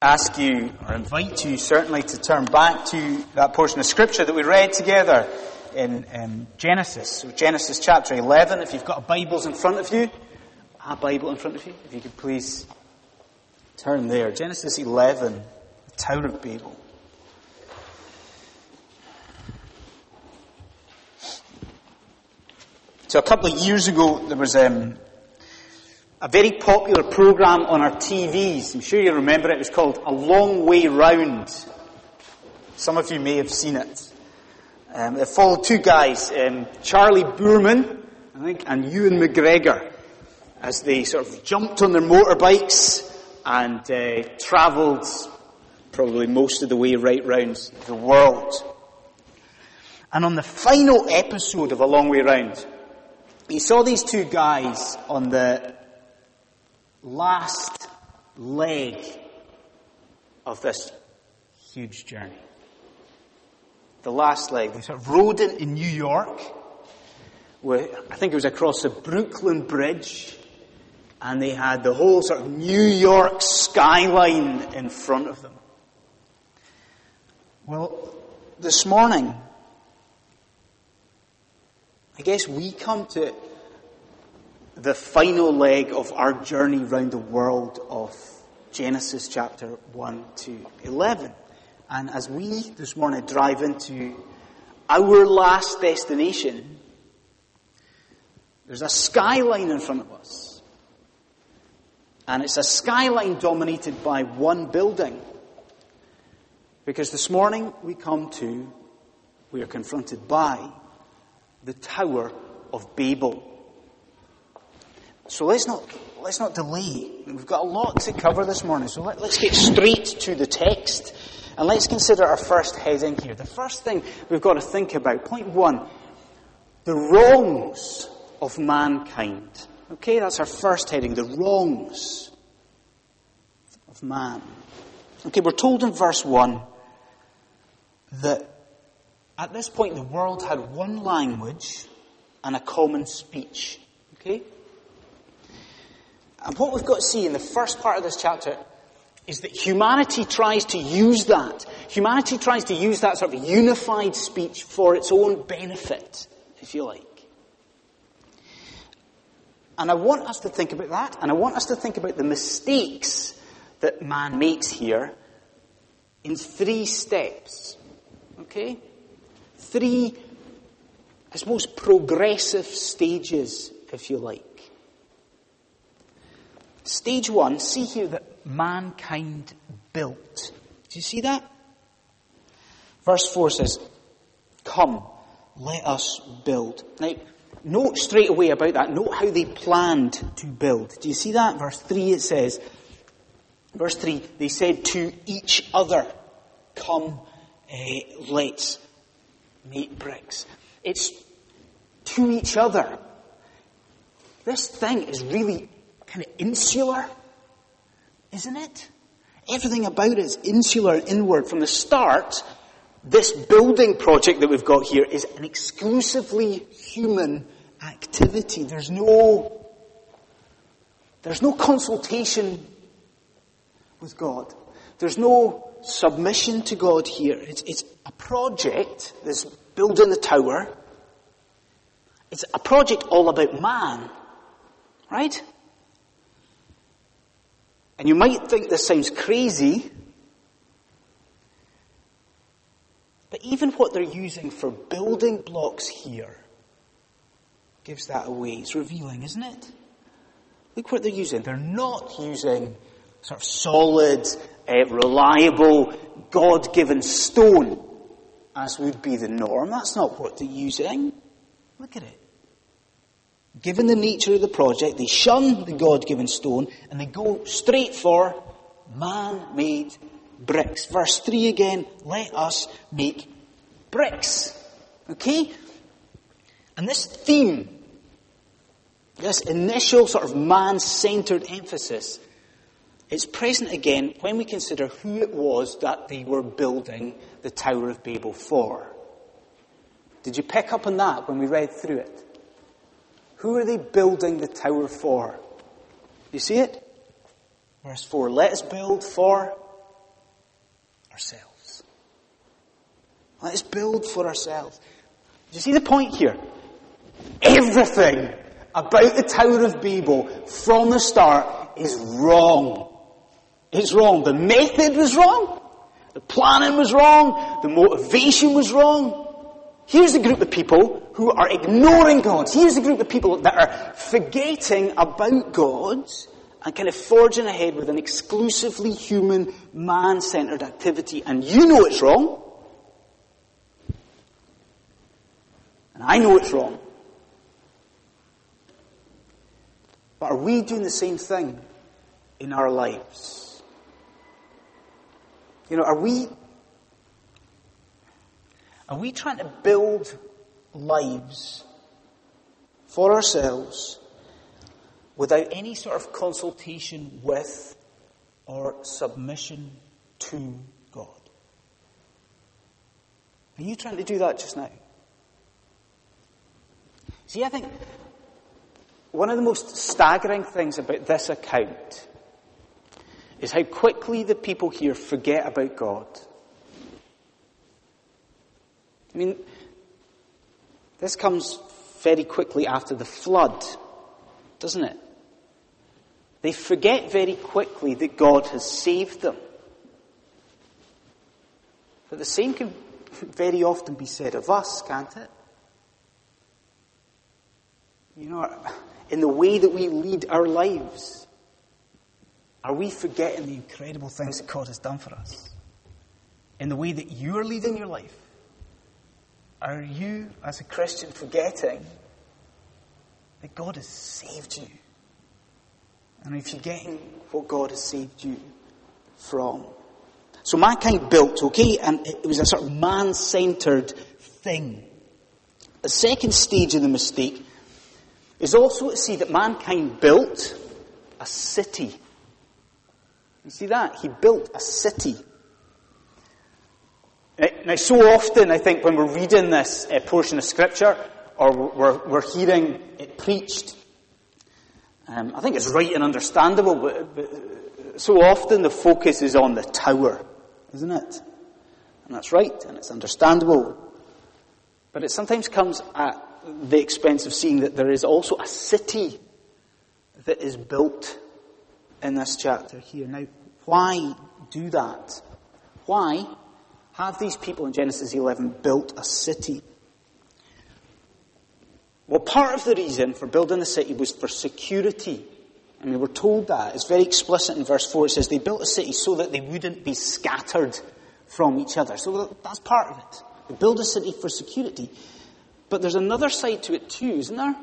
ask you, or invite you certainly, to turn back to that portion of Scripture that we read together in um, Genesis. So Genesis chapter 11, if you've got a Bibles in front of you, a Bible in front of you, if you could please turn there. Genesis 11, the Tower of Babel. So a couple of years ago, there was um, a very popular program on our TVs. I'm sure you remember it. It was called A Long Way Round. Some of you may have seen it. Um, it followed two guys, um, Charlie Boorman, I think, and Ewan McGregor, as they sort of jumped on their motorbikes and uh, travelled probably most of the way right round the world. And on the final episode of A Long Way Round, you saw these two guys on the last leg of this huge journey. The last leg. They sort of rode New York. Where, I think it was across the Brooklyn Bridge. And they had the whole sort of New York skyline in front of them. Well, this morning, I guess we come to the final leg of our journey round the world of Genesis chapter 1 to 11. And as we this morning drive into our last destination, there's a skyline in front of us. And it's a skyline dominated by one building. Because this morning we come to, we are confronted by the Tower of Babel. So let's not, let's not delay. We've got a lot to cover this morning, so let, let's get straight to the text. And let's consider our first heading here. The first thing we've got to think about, point one, the wrongs of mankind. Okay, that's our first heading, the wrongs of man. Okay, we're told in verse 1 that at this point the world had one language and a common speech. Okay? And what we've got to see in the first part of this chapter is that humanity tries to use that. Humanity tries to use that sort of unified speech for its own benefit, if you like. And I want us to think about that, and I want us to think about the mistakes that man makes here in three steps. Okay? Three, I suppose, progressive stages, if you like. Stage one, see here that mankind built. Do you see that? Verse 4 says, Come, let us build. Now, note straight away about that. Note how they planned to build. Do you see that? Verse 3 it says, Verse 3, they said to each other, Come, uh, let's make bricks. It's to each other. This thing is really kind of insular, isn't it? Everything about it is insular and inward. From the start, this building project that we've got here is an exclusively human activity. There's no, there's no consultation with God. There's no submission to God here. It's, it's a project, this building the tower. It's a project all about man. Right? And you might think this sounds crazy, but even what they're using for building blocks here gives that away. It's revealing, isn't it? Look what they're using. They're not using sort of solid, uh, reliable, God-given stone, as would be the norm. That's not what they're using. Look at it. Given the nature of the project, they shun the God-given stone and they go straight for man-made bricks. Verse 3 again, let us make bricks. Okay? And this theme, this initial sort of man-centered emphasis, is present again when we consider who it was that they were building the Tower of Babel for. Did you pick up on that when we read through it? Who are they building the tower for? You see it? Verse 4 Let us build for ourselves. Let us build for ourselves. Do you see the point here? Everything about the Tower of Babel from the start is wrong. It's wrong. The method was wrong. The planning was wrong. The motivation was wrong. Here's a group of people who are ignoring God. Here's a group of people that are forgetting about God and kind of forging ahead with an exclusively human, man-centered activity. And you know it's wrong. And I know it's wrong. But are we doing the same thing in our lives? You know, are we are we trying to build lives for ourselves without any sort of consultation with or submission to God? Are you trying to do that just now? See, I think one of the most staggering things about this account is how quickly the people here forget about God. I mean, this comes very quickly after the flood, doesn't it? They forget very quickly that God has saved them. But the same can very often be said of us, can't it? You know, in the way that we lead our lives, are we forgetting the incredible things that God has done for us? In the way that you're leading your life? Are you, as a Christian, forgetting that God has saved you? And are you forgetting what God has saved you from? So mankind built, okay, and it was a sort of man-centered thing. The second stage of the mistake is also to see that mankind built a city. You see that? He built a city. Now, so often, I think, when we're reading this uh, portion of Scripture, or we're, we're hearing it preached, um, I think it's right and understandable, but, but so often the focus is on the tower, isn't it? And that's right, and it's understandable. But it sometimes comes at the expense of seeing that there is also a city that is built in this chapter here. Now, why do that? Why have these people in Genesis 11 built a city? Well, part of the reason for building the city was for security. I mean, we're told that. It's very explicit in verse 4. It says they built a city so that they wouldn't be scattered from each other. So that's part of it. They build a city for security. But there's another side to it too, isn't there?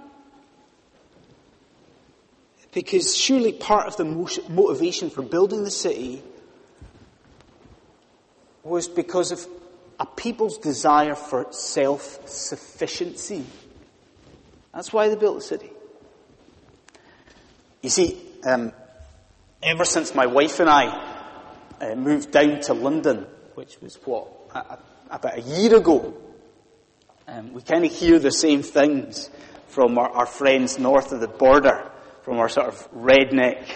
Because surely part of the motivation for building the city was because of a people's desire for self-sufficiency. That's why they built the city. You see, um, ever since my wife and I uh, moved down to London, which was what, a, about a year ago, um, we kind of hear the same things from our, our, friends north of the border, from our sort of redneck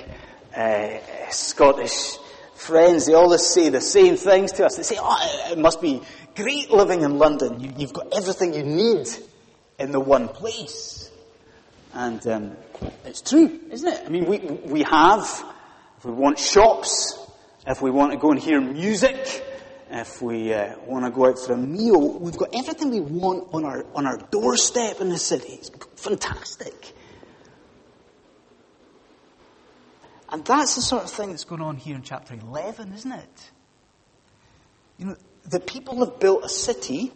uh, Scottish friends, they always say the same things to us. They say, oh, it must be great living in London. You, have got everything you need in the one place. And um, it's true, isn't it? I mean, we, we have, if we want shops, if we want to go and hear music, if we uh, want to go out for a meal, we've got everything we want on our, on our doorstep in the city. It's fantastic. And that's the sort of thing that's going on here in chapter 11, isn't it? You know, the people have built a city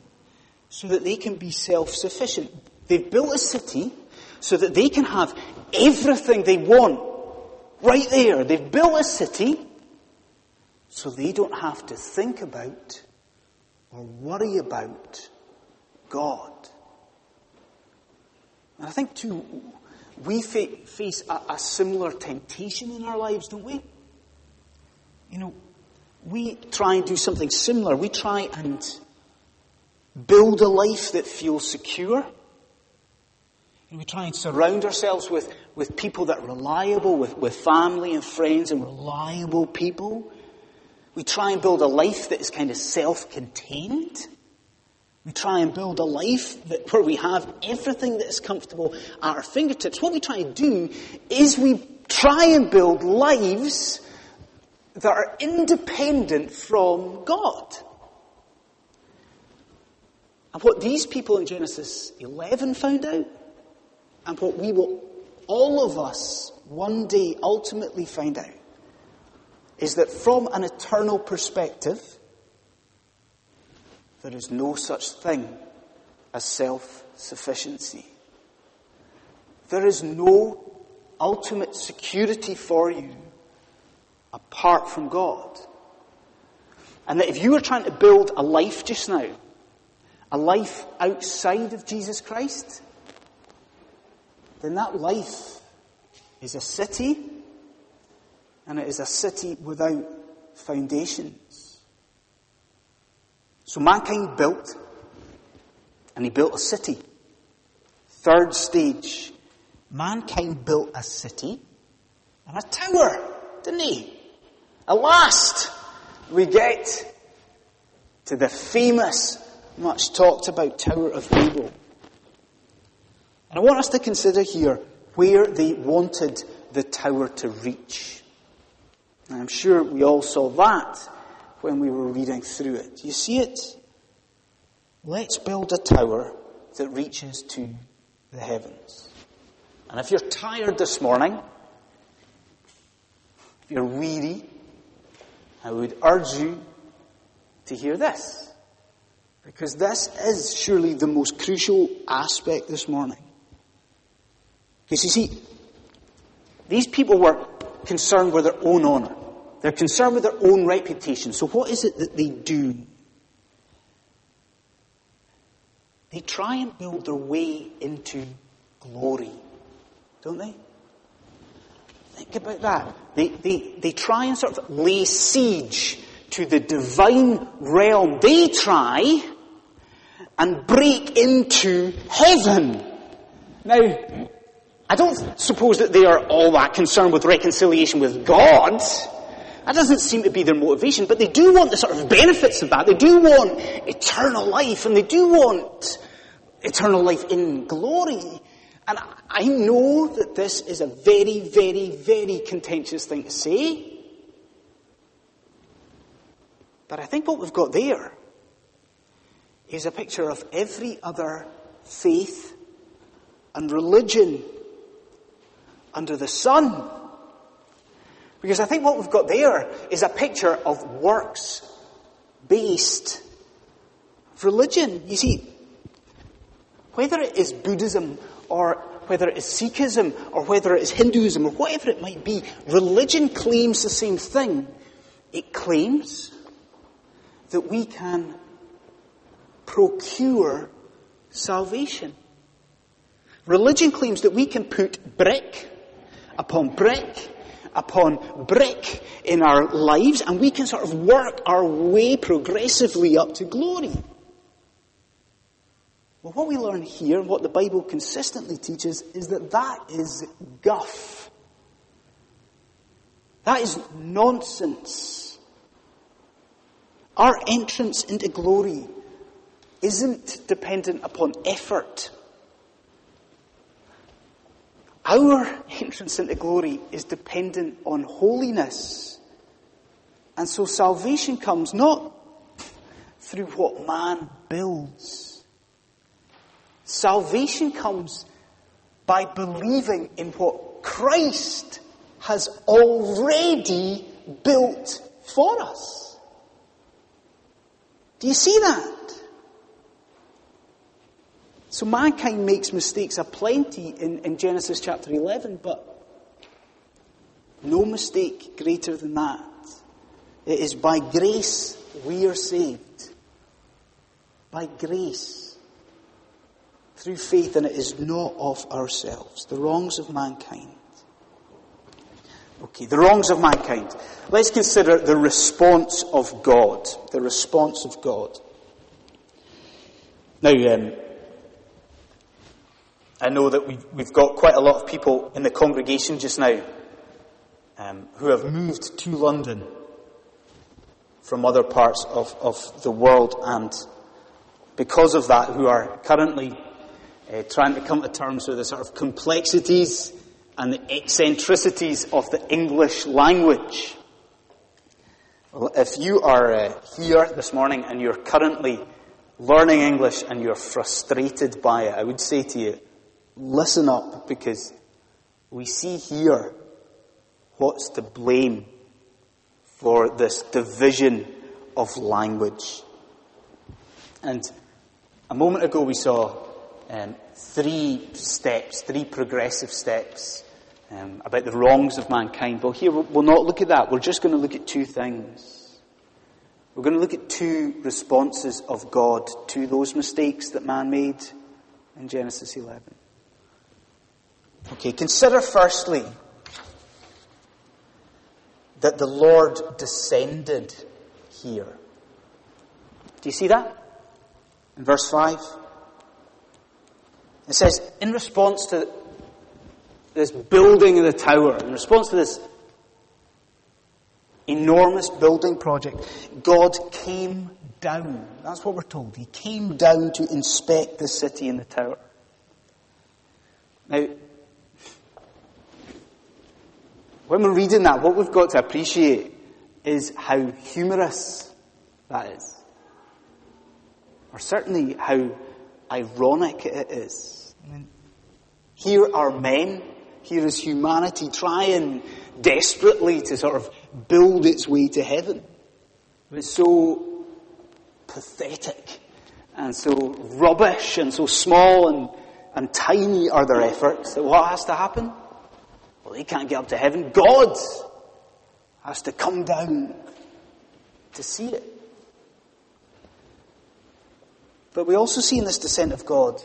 so that they can be self-sufficient. They've built a city so that they can have everything they want right there. They've built a city so they don't have to think about or worry about God. And I think too, we face a, a similar temptation in our lives, don't we? You know, we try and do something similar. We try and build a life that feels secure. And we try and surround ourselves with, with people that are reliable, with, with family and friends and reliable people. We try and build a life that is kind of self-contained. We try and build a life that, where we have everything that is comfortable at our fingertips. What we try to do is we try and build lives that are independent from God. And what these people in Genesis 11 found out, and what we will, all of us, one day ultimately find out, is that from an eternal perspective, there is no such thing as self-sufficiency. There is no ultimate security for you apart from God. And that if you were trying to build a life just now, a life outside of Jesus Christ, then that life is a city, and it is a city without foundations. So mankind built, and he built a city. Third stage, mankind built a city and a tower, didn't he? At last, we get to the famous, much talked about Tower of Babel. And I want us to consider here where they wanted the tower to reach. And I'm sure we all saw that when we were reading through it. You see it? Let's build a tower that reaches to the heavens. And if you're tired this morning, if you're weary, I would urge you to hear this. Because this is surely the most crucial aspect this morning. Because you see, these people were concerned with their own honour. They're concerned with their own reputation. So what is it that they do? They try and build their way into glory. Don't they? Think about that. They, they, they try and sort of lay siege to the divine realm. They try and break into heaven. Now, I don't suppose that they are all that concerned with reconciliation with God. That doesn't seem to be their motivation, but they do want the sort of benefits of that. They do want eternal life, and they do want eternal life in glory. And I know that this is a very, very, very contentious thing to say. But I think what we've got there is a picture of every other faith and religion under the sun. Because I think what we've got there is a picture of works based religion. You see, whether it is Buddhism or whether it is Sikhism or whether it is Hinduism or whatever it might be, religion claims the same thing. It claims that we can procure salvation. Religion claims that we can put brick upon brick upon brick in our lives and we can sort of work our way progressively up to glory. Well, what we learn here, what the Bible consistently teaches, is that that is guff. That is nonsense. Our entrance into glory isn't dependent upon effort. Our entrance into glory is dependent on holiness. And so salvation comes not through what man builds. Salvation comes by believing in what Christ has already built for us. Do you see that? So mankind makes mistakes aplenty in, in Genesis chapter 11, but no mistake greater than that. It is by grace we are saved. By grace. Through faith, and it is not of ourselves. The wrongs of mankind. Okay, the wrongs of mankind. Let's consider the response of God. The response of God. Now, um, I know that we've, we've got quite a lot of people in the congregation just now um, who have moved to London. from other parts of, of the world and because of that who are currently uh, trying to come to terms with the sort of complexities and the eccentricities of the English language. Well, if you are uh, here this morning and you're currently learning English and you're frustrated by it, I would say to you, listen up because we see here what's to blame for this division of language. And a moment ago we saw um, three steps, three progressive steps um, about the wrongs of mankind. Well, here we'll not look at that. We're just going to look at two things. We're going to look at two responses of God to those mistakes that man made in Genesis 11. Okay, consider firstly that the Lord descended here. Do you see that? In verse 5. It says, in response to this building of the tower, in response to this enormous building project, God came down. That's what we're told. He came down to inspect the city and the tower. Now, when we're reading that, what we've got to appreciate is how humorous that is. Or certainly how ironic it is. Here are men, here is humanity trying desperately to sort of build its way to heaven. It's so pathetic and so rubbish and so small and, and tiny are their efforts that what has to happen? Well, can't get up to heaven. God has to come down to see it. But we also see in this descent of God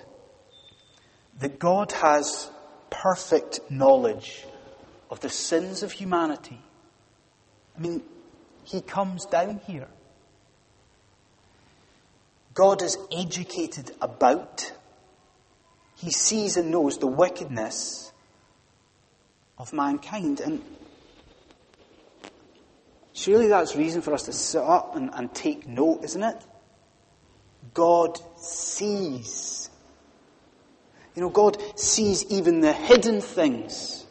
that God has perfect knowledge of the sins of humanity. I mean, He comes down here. God is educated about, He sees and knows the wickedness of mankind. And surely that's reason for us to sit up and, and take note, isn't it? God sees. You know, God sees even the hidden things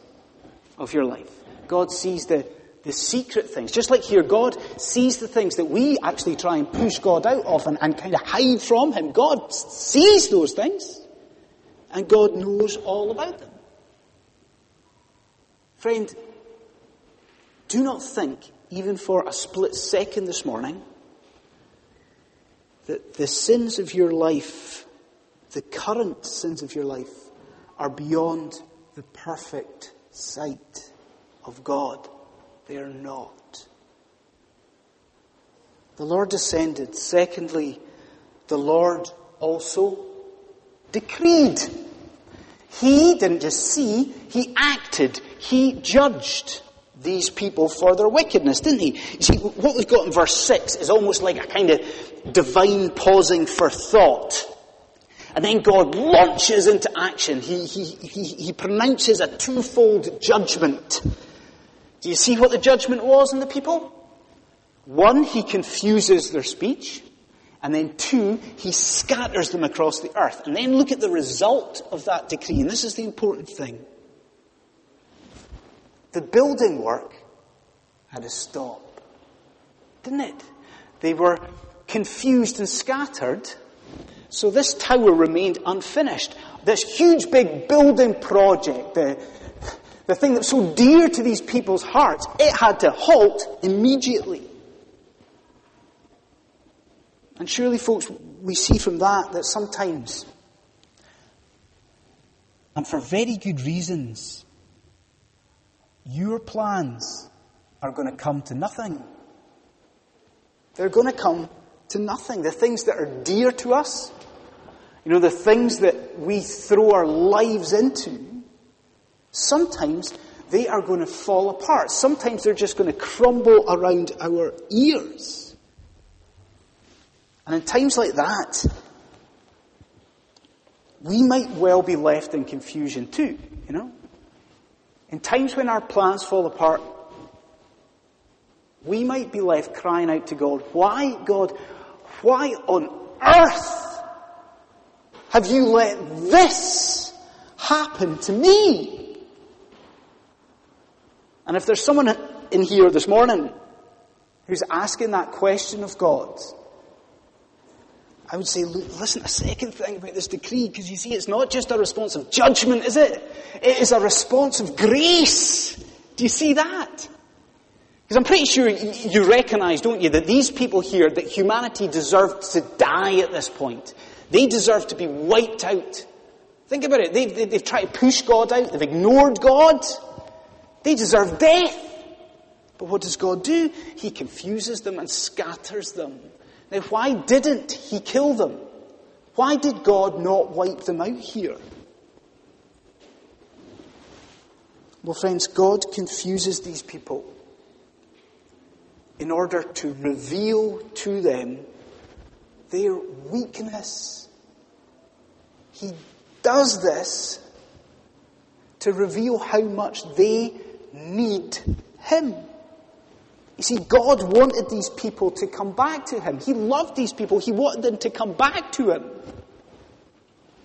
of your life. God sees the, the secret things. Just like here, God sees the things that we actually try and push God out of and, and kind of hide from Him. God sees those things. And God knows all about them. Friend, do not think, even for a split second this morning, that the sins of your life, the current sins of your life, are beyond the perfect sight of God. They are not. The Lord descended. Secondly, the Lord also decreed. He didn't just see, he acted he judged these people for their wickedness, didn't he? You see, what we've got in verse 6 is almost like a kind of divine pausing for thought. And then God launches into action. He, he, he, he pronounces a twofold judgment. Do you see what the judgment was in the people? One, he confuses their speech. And then two, he scatters them across the earth. And then look at the result of that decree. And this is the important thing. The building work had to stop, didn't it? They were confused and scattered, so this tower remained unfinished. This huge big building project, the, the thing that's so dear to these people's hearts, it had to halt immediately. And surely, folks, we see from that that sometimes, and for very good reasons, your plans are going to come to nothing. They're going to come to nothing. The things that are dear to us, you know, the things that we throw our lives into, sometimes they are going to fall apart. Sometimes they're just going to crumble around our ears. And in times like that, we might well be left in confusion too, you know? In times when our plans fall apart, we might be left crying out to God, why, God, why on earth have you let this happen to me? And if there's someone in here this morning who's asking that question of God, I would say, listen, a second thing about this decree, because you see, it's not just a response of judgment, is it? It is a response of grace. Do you see that? Because I'm pretty sure you recognize, don't you, that these people here, that humanity deserved to die at this point. They deserve to be wiped out. Think about it. They've, they've tried to push God out. They've ignored God. They deserve death. But what does God do? He confuses them and scatters them. Now, why didn't He kill them? Why did God not wipe them out here? Well, friends, God confuses these people in order to reveal to them their weakness. He does this to reveal how much they need Him. You see, God wanted these people to come back to Him. He loved these people. He wanted them to come back to Him.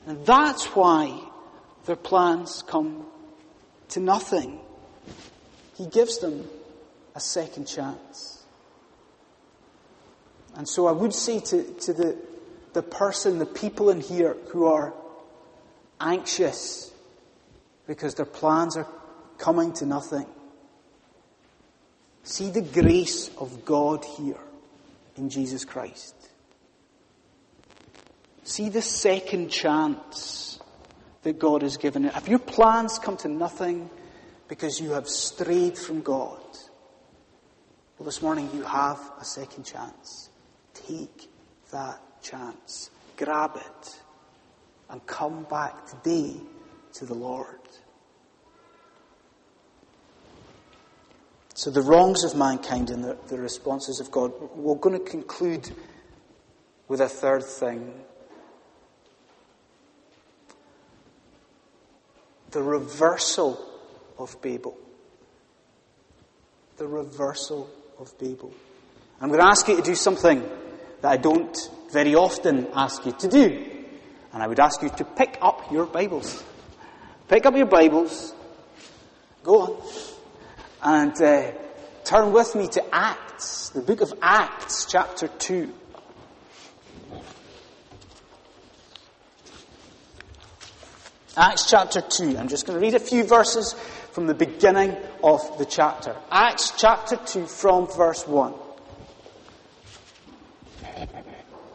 And that's why their plans come to nothing. He gives them a second chance. And so I would say to, to the, the person, the people in here who are anxious because their plans are coming to nothing. See the grace of God here in Jesus Christ. See the second chance that God has given it. If your plans come to nothing because you have strayed from God, well, this morning you have a second chance. Take that chance. Grab it and come back today to the Lord. So, the wrongs of mankind and the, the responses of God. We're going to conclude with a third thing the reversal of Babel. The reversal of Babel. I'm going to ask you to do something that I don't very often ask you to do. And I would ask you to pick up your Bibles. Pick up your Bibles. Go on and uh, turn with me to Acts, the book of Acts, chapter 2. Acts chapter 2. I'm just going to read a few verses from the beginning of the chapter. Acts chapter 2 from verse 1.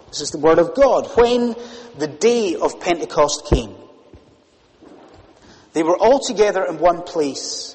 This is the word of God. When the day of Pentecost came, they were all together in one place.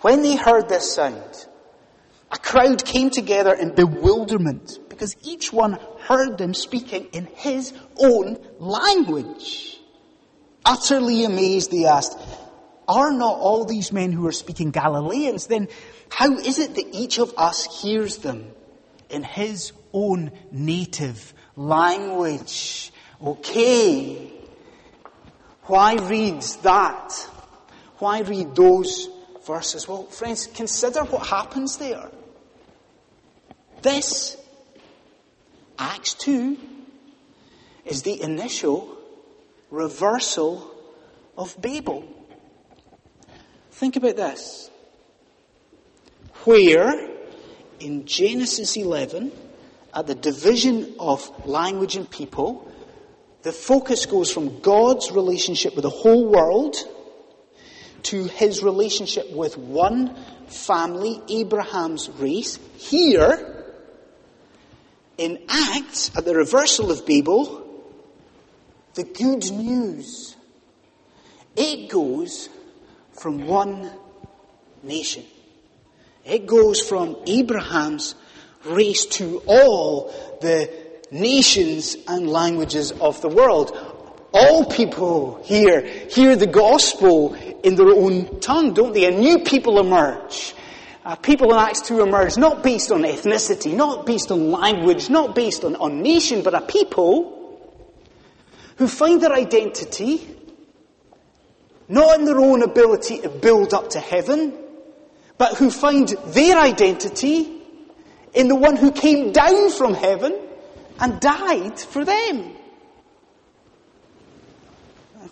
When they heard this sound, a crowd came together in bewilderment because each one heard them speaking in his own language. Utterly amazed, they asked, Are not all these men who are speaking Galileans? Then how is it that each of us hears them in his own native language? Okay. Why read that? Why read those verses. Well, friends, consider what happens there. This, Acts 2, is the initial reversal of Babel. Think about this. Where in Genesis 11, at the division of language and people, the focus goes from God's relationship with the whole world to his relationship with one family, Abraham's race. Here, in Acts, at the reversal of Babel, the good news, it goes from one nation. It goes from Abraham's race to all the nations and languages of the world. All people here hear the gospel in their own tongue, don't they? And new people emerge. Uh, people in Acts 2 emerge not based on ethnicity, not based on language, not based on, on nation, but a people who find their identity not in their own ability to build up to heaven, but who find their identity in the one who came down from heaven and died for them.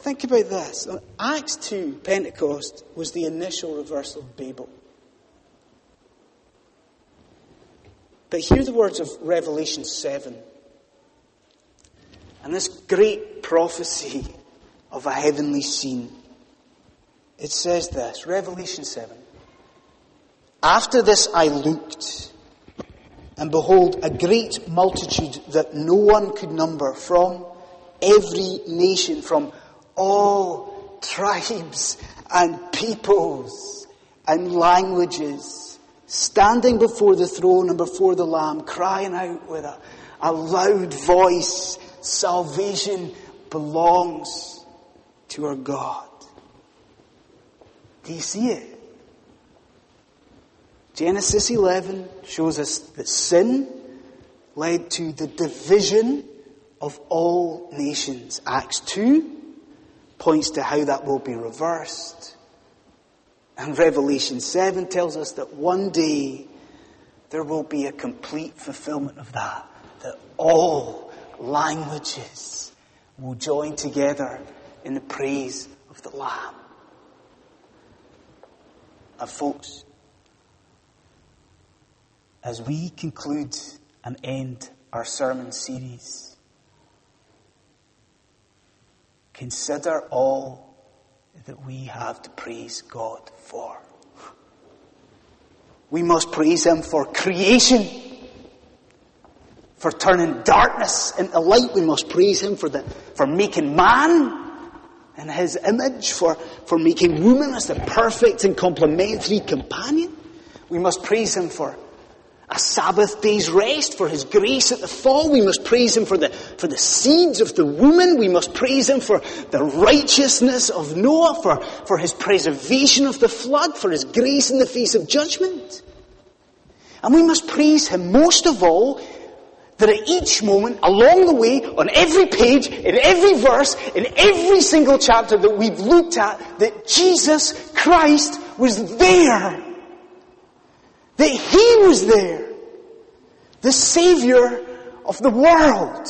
Think about this. Uh, Acts 2, Pentecost, was the initial reversal of Babel. But hear the words of Revelation 7. And this great prophecy of a heavenly scene. It says this, Revelation 7. After this I looked, and behold, a great multitude that no one could number from every nation, from all tribes and peoples and languages, standing before the throne and before the Lamb, crying out with a, a loud voice, salvation belongs to our God. Do you see it? Genesis 11 shows us that sin led to the division of all nations. Acts 2 points to how that will be reversed. And Revelation 7 tells us that one day there will be a complete fulfillment of that. That all languages will join together in the praise of the Lamb. And folks, as we conclude and end our sermon series, consider all that we have to praise God for. We must praise Him for creation, for turning darkness into light. We must praise Him for the, for making man in His image, for, for making woman as the perfect and complementary companion. We must praise Him for a Sabbath day's rest, for His grace at the fall. We must praise Him for the, for the seeds of the woman. We must praise Him for the righteousness of Noah, for, for His preservation of the flood, for His grace in the face of judgment. And we must praise Him most of all that at each moment, along the way, on every page, in every verse, in every single chapter that we've looked at, that Jesus Christ was there. That He was there. The Savior of the world.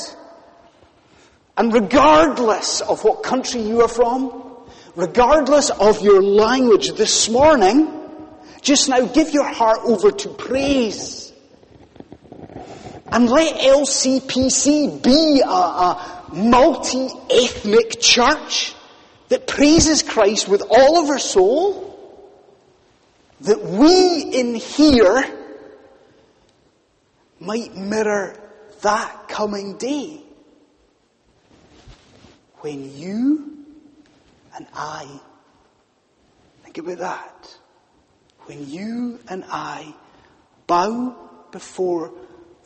And regardless of what country you are from, regardless of your language this morning, just now give your heart over to praise and let LCPC be a, a multi-ethnic church that praises Christ with all of our soul. That we in here might mirror that coming day. When you and I, think about that. When you and I bow before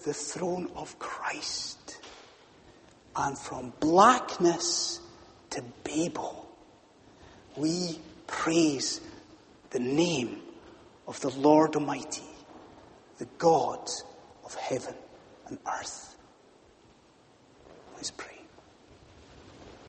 the throne of Christ. And from blackness to Babel, we praise the name of the Lord Almighty, the God of heaven and earth. Let's pray.